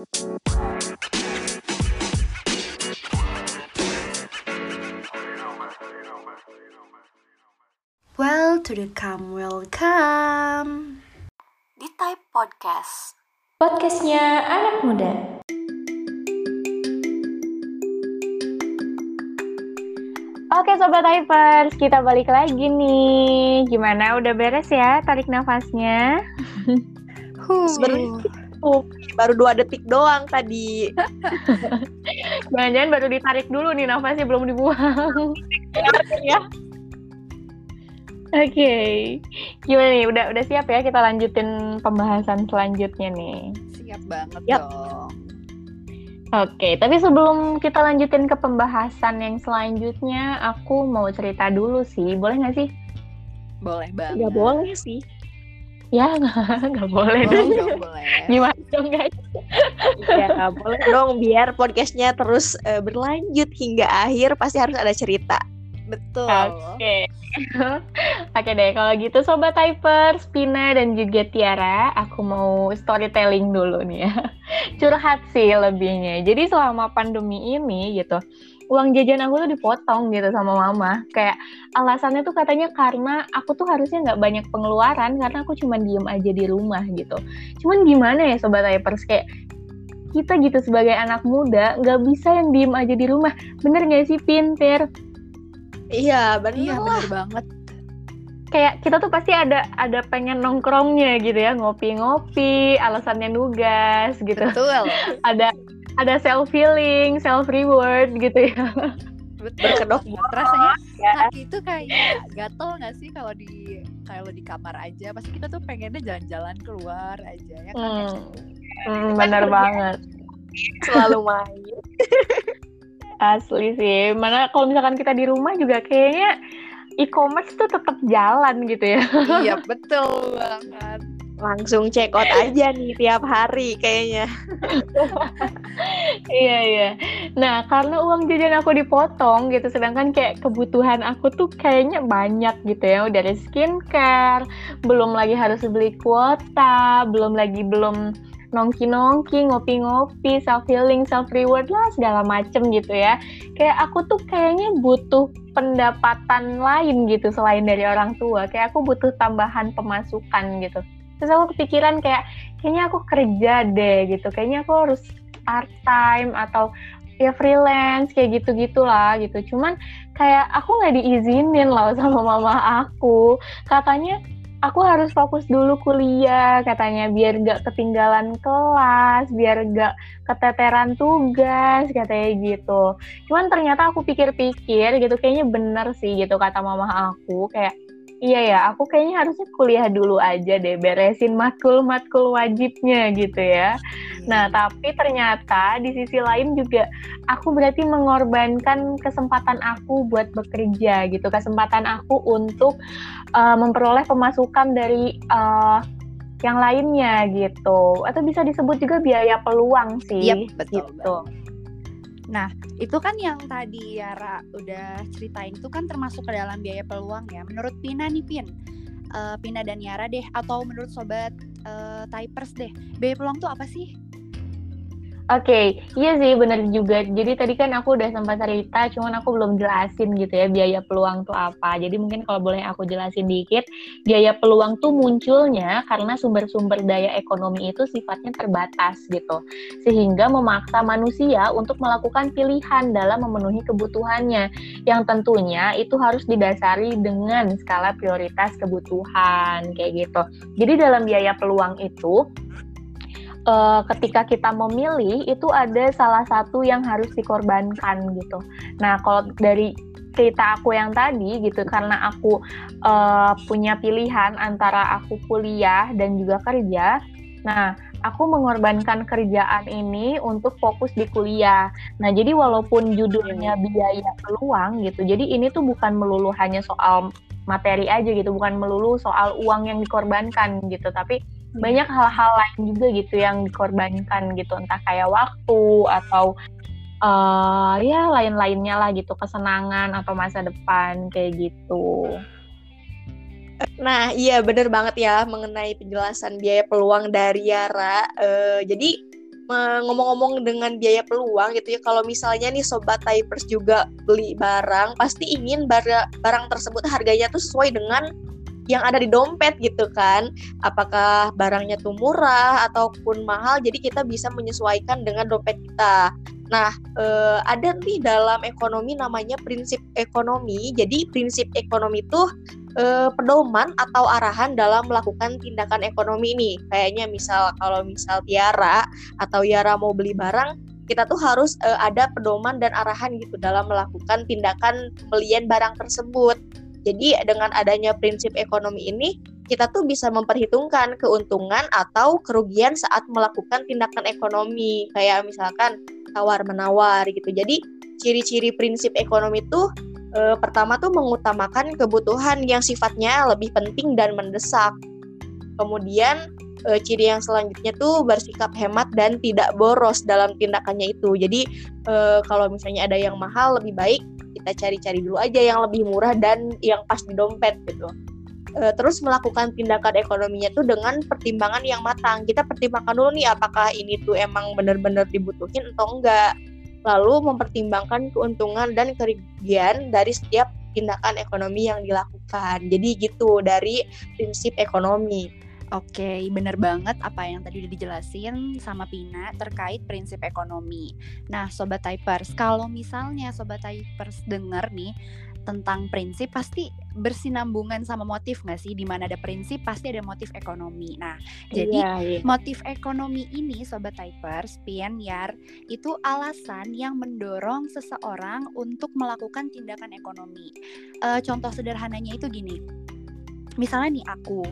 Well to the come welcome di Type Podcast. Podcastnya anak muda. Oke Sobat Hypers, kita balik lagi nih. Gimana, udah beres ya tarik nafasnya? Sebenarnya uh, baru dua detik doang tadi. Jangan-jangan baru ditarik dulu nih nafasnya belum dibuang. ya. Oke, gimana nih? Udah udah siap ya kita lanjutin pembahasan selanjutnya nih. Siap banget Yap. dong. Oke, tapi sebelum kita lanjutin ke pembahasan yang selanjutnya, aku mau cerita dulu sih. Boleh nggak sih? Boleh banget. Gak boleh sih. Ya, nggak nggak boleh Boleh dong. dong, boleh. Gimana dong guys? Ya nggak boleh dong biar podcastnya terus eh, berlanjut hingga akhir pasti harus ada cerita. Betul. Oke. Oke deh, kalau gitu Sobat Typers, Pina dan juga Tiara, aku mau storytelling dulu nih ya. Curhat sih lebihnya. Jadi selama pandemi ini gitu, uang jajan aku tuh dipotong gitu sama mama. Kayak alasannya tuh katanya karena aku tuh harusnya nggak banyak pengeluaran karena aku cuma diem aja di rumah gitu. Cuman gimana ya Sobat Typers, kayak kita gitu sebagai anak muda nggak bisa yang diem aja di rumah. Bener nggak sih Pinter? Iya benar Iya, bener banget. kayak kita tuh pasti ada ada pengen nongkrongnya gitu ya ngopi-ngopi alasannya nugas gitu Betul. ada ada self healing self reward gitu ya Betul. Berkedok banget. Rasanya ya. itu kayak gatel nggak sih kalau di kalau di kamar aja. Pasti kita tuh pengennya jalan-jalan keluar aja ya kan. hmm, hmm, bener banget selalu main. asli sih mana kalau misalkan kita di rumah juga kayaknya e-commerce tuh tetap jalan gitu ya iya, betul banget. Langsung check out aja nih tiap hari kayaknya. iya iya nah karena uang jajan aku dipotong gitu sedangkan kayak kebutuhan aku tuh kayaknya banyak gitu ya dari skincare belum lagi harus beli kuota belum lagi belum nongki-nongki, ngopi-ngopi, self healing, self reward lah segala macem gitu ya. Kayak aku tuh kayaknya butuh pendapatan lain gitu selain dari orang tua. Kayak aku butuh tambahan pemasukan gitu. Terus aku kepikiran kayak kayaknya aku kerja deh gitu. Kayaknya aku harus part time atau ya freelance kayak gitu gitulah gitu. Cuman kayak aku nggak diizinin loh sama mama aku. Katanya aku harus fokus dulu kuliah katanya biar nggak ketinggalan kelas biar nggak keteteran tugas katanya gitu cuman ternyata aku pikir-pikir gitu kayaknya bener sih gitu kata mama aku kayak iya ya aku kayaknya harusnya kuliah dulu aja deh beresin matkul-matkul wajibnya gitu ya Nah, tapi ternyata di sisi lain juga aku berarti mengorbankan kesempatan aku buat bekerja gitu, kesempatan aku untuk uh, memperoleh pemasukan dari uh, yang lainnya gitu, atau bisa disebut juga biaya peluang sih. Yap, betul gitu. Nah, itu kan yang tadi Yara udah ceritain itu kan termasuk ke dalam biaya peluang ya. Menurut Pina nih Pin, eh, Pina dan Yara deh, atau menurut sobat eh, typers deh, biaya peluang tuh apa sih? Oke, iya sih bener juga. Jadi tadi kan aku udah sempat cerita, cuman aku belum jelasin gitu ya biaya peluang tuh apa. Jadi mungkin kalau boleh aku jelasin dikit, biaya peluang tuh munculnya karena sumber-sumber daya ekonomi itu sifatnya terbatas gitu. Sehingga memaksa manusia untuk melakukan pilihan dalam memenuhi kebutuhannya. Yang tentunya itu harus didasari dengan skala prioritas kebutuhan kayak gitu. Jadi dalam biaya peluang itu uh, ketika kita memilih itu ada salah satu yang harus dikorbankan gitu. Nah kalau dari cerita aku yang tadi gitu karena aku uh, punya pilihan antara aku kuliah dan juga kerja. Nah aku mengorbankan kerjaan ini untuk fokus di kuliah. Nah jadi walaupun judulnya biaya peluang gitu, jadi ini tuh bukan melulu hanya soal materi aja gitu, bukan melulu soal uang yang dikorbankan gitu, tapi banyak hal-hal lain juga gitu yang dikorbankan gitu entah kayak waktu atau uh, ya lain-lainnya lah gitu kesenangan atau masa depan kayak gitu. Nah, iya bener banget ya mengenai penjelasan biaya peluang dari Yara. Eh, jadi ngomong-ngomong dengan biaya peluang gitu ya kalau misalnya nih sobat typers juga beli barang pasti ingin barang tersebut harganya tuh sesuai dengan yang ada di dompet gitu kan. Apakah barangnya tuh murah ataupun mahal jadi kita bisa menyesuaikan dengan dompet kita. Nah eh, ada nih dalam ekonomi namanya prinsip ekonomi. Jadi prinsip ekonomi itu eh, pedoman atau arahan dalam melakukan tindakan ekonomi ini. Kayaknya misal kalau misal Tiara atau Yara mau beli barang kita tuh harus uh, ada pedoman dan arahan gitu dalam melakukan tindakan pembelian barang tersebut. Jadi dengan adanya prinsip ekonomi ini kita tuh bisa memperhitungkan keuntungan atau kerugian saat melakukan tindakan ekonomi kayak misalkan tawar menawar gitu. Jadi ciri-ciri prinsip ekonomi itu e, pertama tuh mengutamakan kebutuhan yang sifatnya lebih penting dan mendesak. Kemudian e, ciri yang selanjutnya tuh bersikap hemat dan tidak boros dalam tindakannya itu. Jadi e, kalau misalnya ada yang mahal lebih baik kita cari-cari dulu aja yang lebih murah dan yang pas di dompet gitu. E, terus melakukan tindakan ekonominya tuh dengan pertimbangan yang matang. Kita pertimbangkan dulu nih apakah ini tuh emang benar-benar dibutuhin atau enggak. Lalu mempertimbangkan keuntungan dan kerugian dari setiap tindakan ekonomi yang dilakukan. Jadi gitu dari prinsip ekonomi Oke, bener banget apa yang tadi udah dijelasin sama Pina terkait prinsip ekonomi. Nah, Sobat Typers, kalau misalnya Sobat Typers denger nih tentang prinsip pasti bersinambungan sama motif nggak sih? Di mana ada prinsip pasti ada motif ekonomi. Nah, jadi Iya, iya. motif ekonomi ini Sobat Typers, Pian, Yar, itu alasan yang mendorong seseorang untuk melakukan tindakan ekonomi. Eh, contoh sederhananya itu gini, misalnya nih aku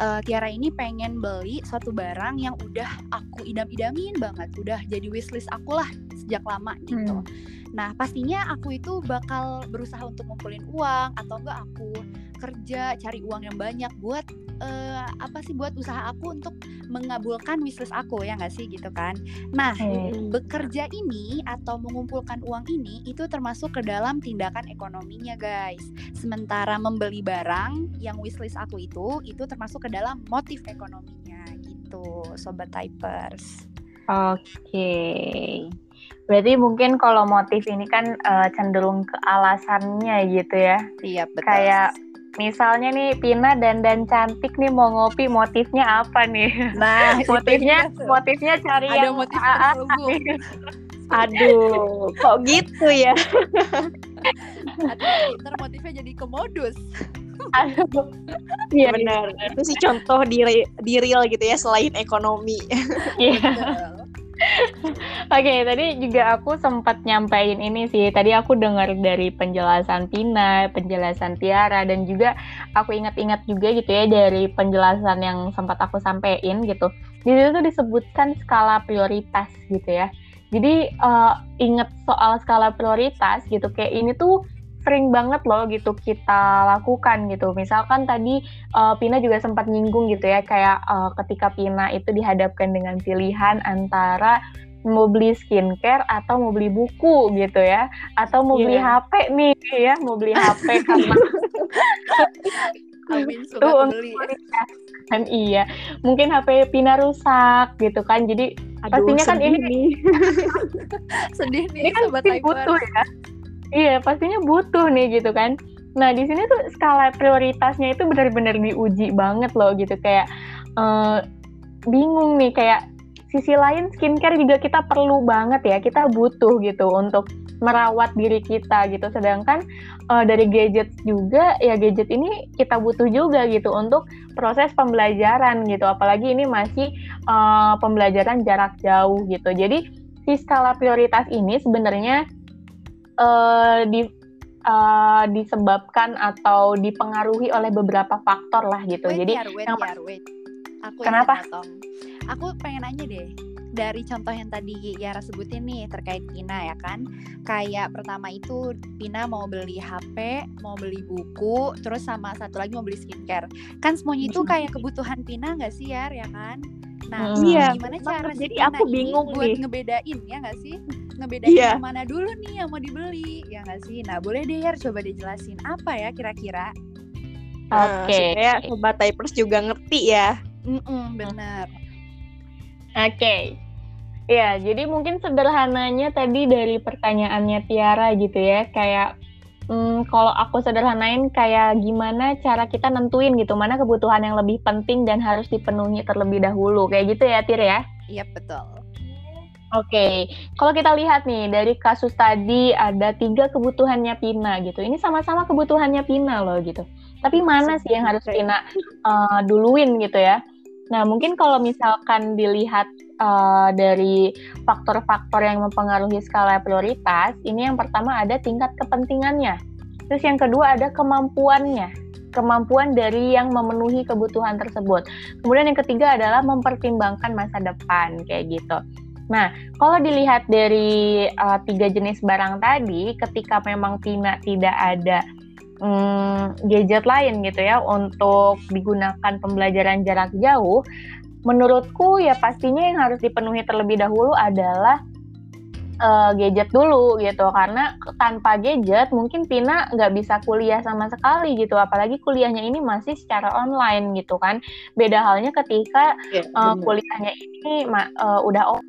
uh, Tiara ini pengen beli suatu barang yang udah aku idam-idamin banget, udah jadi wishlist aku lah sejak lama gitu. Hmm. Nah, pastinya aku itu bakal berusaha untuk ngumpulin uang atau enggak aku kerja cari uang yang banyak buat uh, apa sih buat usaha aku untuk mengabulkan wishlist aku ya nggak sih gitu kan. Nah, Hmm. bekerja ini atau mengumpulkan uang ini itu termasuk ke dalam tindakan ekonominya guys. Sementara membeli barang yang wishlist aku itu itu termasuk ke dalam motif ekonominya gitu, sobat typers. Oke. Berarti mungkin kalau motif ini kan eh, cenderung ke alasannya gitu ya. Iya betul. Kayak misalnya nih Pina dan dan cantik nih mau ngopi motifnya apa nih? nah motifnya motifnya cari ada yang motif aduh kok gitu ya Aduh, ntar motifnya jadi komodus. Aduh. Iya, benar itu sih contoh di, di real gitu ya selain ekonomi iya. Oke, tadi juga aku sempat nyampein ini sih. Tadi aku dengar dari penjelasan Pina, penjelasan Tiara, dan juga aku ingat-ingat juga gitu ya dari penjelasan yang sempat aku sampein gitu. Di situ tuh disebutkan skala prioritas gitu ya. Jadi eh, ingat soal skala prioritas gitu, kayak ini tuh sering banget loh gitu kita lakukan gitu. Misalkan tadi eh, Pina juga sempat nyinggung gitu ya, kayak eh, ketika Pina itu dihadapkan dengan pilihan antara mau beli skincare atau mau beli buku gitu ya, atau mau beli Iya. HP nih ya, mau beli HP karena Amin suka untuk beli. kan iya, mungkin HP Pina rusak gitu kan, jadi Aduh, Pastinya kan ini- nih. Sedih ini nih kan sobat pasti typers. butuh ya. Iya, pastinya butuh nih gitu kan. Nah, di sini tuh skala prioritasnya itu benar-benar diuji banget loh gitu kayak eh, bingung nih kayak sisi lain skincare juga kita perlu banget ya. Kita butuh gitu untuk merawat diri kita gitu. Sedangkan eh, dari gadget juga ya gadget ini kita butuh juga gitu untuk proses pembelajaran gitu. Apalagi ini masih eh, pembelajaran jarak jauh gitu. Jadi si skala prioritas ini sebenarnya eh, di eh, disebabkan atau dipengaruhi oleh beberapa faktor lah gitu. Wait, Jadi wait, yang Yar, wait. Aku Kenapa? Aku pengen nanya deh. Dari contoh yang tadi Yara sebutin nih terkait Pina ya kan. Kayak pertama itu Pina mau beli HP, mau beli buku, terus sama satu lagi mau beli skincare. Kan semuanya itu kayak kebutuhan Pina nggak sih Yar ya kan? Nah, Hmm. Iya, gimana cara Jadi aku bingung buat nih. ngebedain ya nggak sih? Ngebedain yang mana dulu nih yang mau dibeli ya nggak sih? Nah boleh deh Yar coba dijelasin apa ya kira-kira? Nah, Oke. supaya sobat typers juga ngerti ya Mm-mm, bener. Oke. Iya, jadi mungkin sederhananya tadi dari pertanyaannya Tiara gitu ya, kayak hmm, kalau aku sederhanain kayak gimana cara kita nentuin gitu, mana kebutuhan yang lebih penting dan harus dipenuhi terlebih dahulu, kayak gitu ya Tir ya? Iya betul. Oke, kalau kita lihat nih dari kasus tadi ada tiga kebutuhannya Pina gitu. Ini sama-sama kebutuhannya Pina loh gitu. Tapi mana sih yang harus Pina uh, duluin gitu ya? Nah, mungkin kalau misalkan dilihat uh, dari faktor-faktor yang mempengaruhi skala prioritas, ini yang pertama ada tingkat kepentingannya. Terus yang kedua ada kemampuannya, kemampuan dari yang memenuhi kebutuhan tersebut. Kemudian yang ketiga adalah mempertimbangkan masa depan kayak gitu. Nah, kalau dilihat dari uh, tiga jenis barang tadi, ketika memang Pina tidak ada hmm, gadget lain gitu ya untuk digunakan pembelajaran jarak jauh, menurutku ya pastinya yang harus dipenuhi terlebih dahulu adalah uh, gadget dulu gitu. Karena tanpa gadget mungkin Pina nggak bisa kuliah sama sekali gitu. Apalagi kuliahnya ini masih secara online gitu kan. Beda halnya ketika ya, uh, kuliahnya ini uh, udah off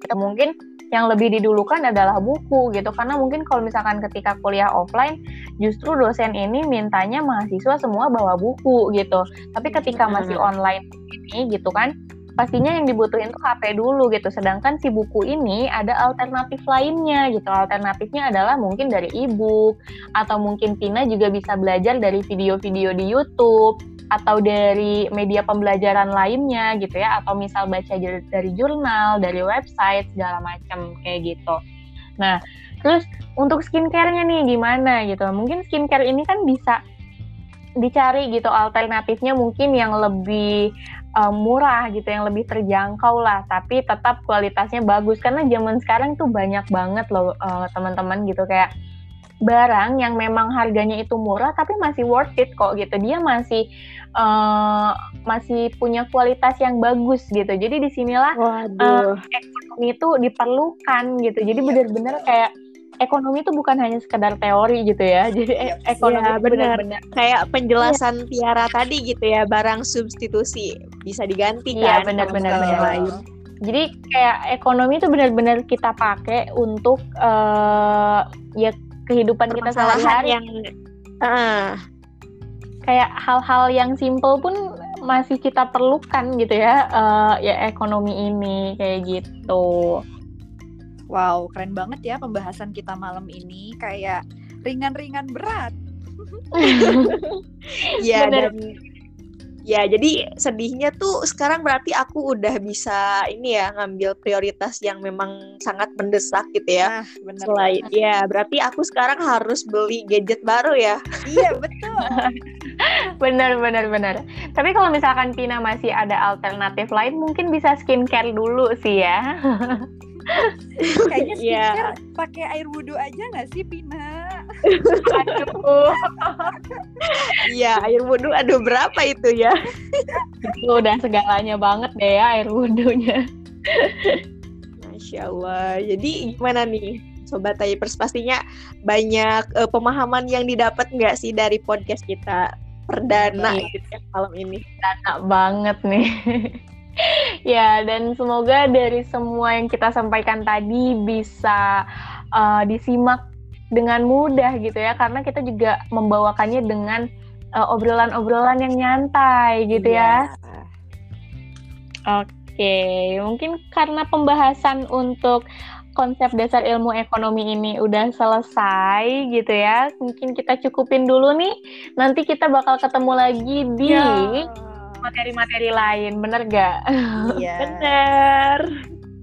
gitu. mungkin yang lebih didulukan adalah buku gitu karena mungkin kalau misalkan ketika kuliah offline justru dosen ini mintanya mahasiswa semua bawa buku gitu tapi ketika masih online ini gitu kan pastinya yang dibutuhin tuh HP dulu gitu. Sedangkan si buku ini ada alternatif lainnya gitu. Alternatifnya adalah mungkin dari e-book atau mungkin Tina juga bisa belajar dari video-video di YouTube atau dari media pembelajaran lainnya gitu ya atau misal baca dari jurnal, dari website segala macam kayak gitu. Nah, terus untuk skincare-nya nih gimana gitu. Mungkin skincare ini kan bisa dicari gitu alternatifnya mungkin yang lebih uh, murah gitu yang lebih terjangkau lah tapi tetap kualitasnya bagus karena zaman sekarang tuh banyak banget loh uh, teman-teman gitu kayak barang yang memang harganya itu murah tapi masih worth it kok gitu dia masih uh, masih punya kualitas yang bagus gitu. Jadi di sinilah uh, ekonomi itu diperlukan gitu. Jadi iya, benar-benar kayak ekonomi itu bukan hanya sekedar teori gitu ya. Jadi e ekonomi ya, benar-benar kayak penjelasan ya. Tiara tadi gitu ya barang substitusi bisa diganti ya, kan benar-benar lain. Jadi kayak ekonomi itu benar-benar kita pakai untuk uh, ya kehidupan kita sehari-hari. yang uh. Kayak hal-hal yang simple pun masih kita perlukan gitu ya uh, ya ekonomi ini kayak gitu. Wow, keren banget ya pembahasan kita malam ini kayak ringan-ringan berat. ya dan Ya, jadi sedihnya tuh sekarang berarti aku udah bisa ini ya ngambil prioritas yang memang sangat mendesak gitu ya. Ah, bener Selain ya, berarti aku sekarang harus beli gadget baru ya. Iya, betul. bener bener bener. Tapi kalau misalkan Pina masih ada alternatif lain, mungkin bisa skincare dulu sih ya. Kayaknya iya. skincare yeah. pakai air wudhu aja nggak sih Pina? Aduh. Iya air wudhu aduh berapa itu ya? itu udah segalanya banget deh ya air wudhunya. Masya Allah. Jadi gimana nih? Sobat Typers pastinya banyak uh, pemahaman yang didapat nggak sih dari podcast kita perdana iya. gitu ya malam ini. Perdana banget nih ya, dan semoga dari semua yang kita sampaikan tadi bisa uh, disimak dengan mudah gitu ya, karena kita juga membawakannya dengan uh, obrolan-obrolan yang nyantai gitu yeah. ya. Oke, okay. mungkin karena pembahasan untuk konsep dasar ilmu ekonomi ini udah selesai gitu ya. Mungkin kita cukupin dulu nih. Nanti kita bakal ketemu lagi di yeah materi-materi lain, bener gak? Iya. bener.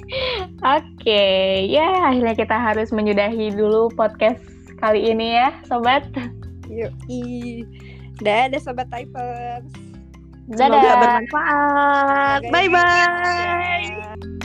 Oke, okay. ya akhirnya kita harus menyudahi dulu podcast kali ini ya, sobat. Yuk, dadah sobat typers. Semoga bermanfaat. Bye bye.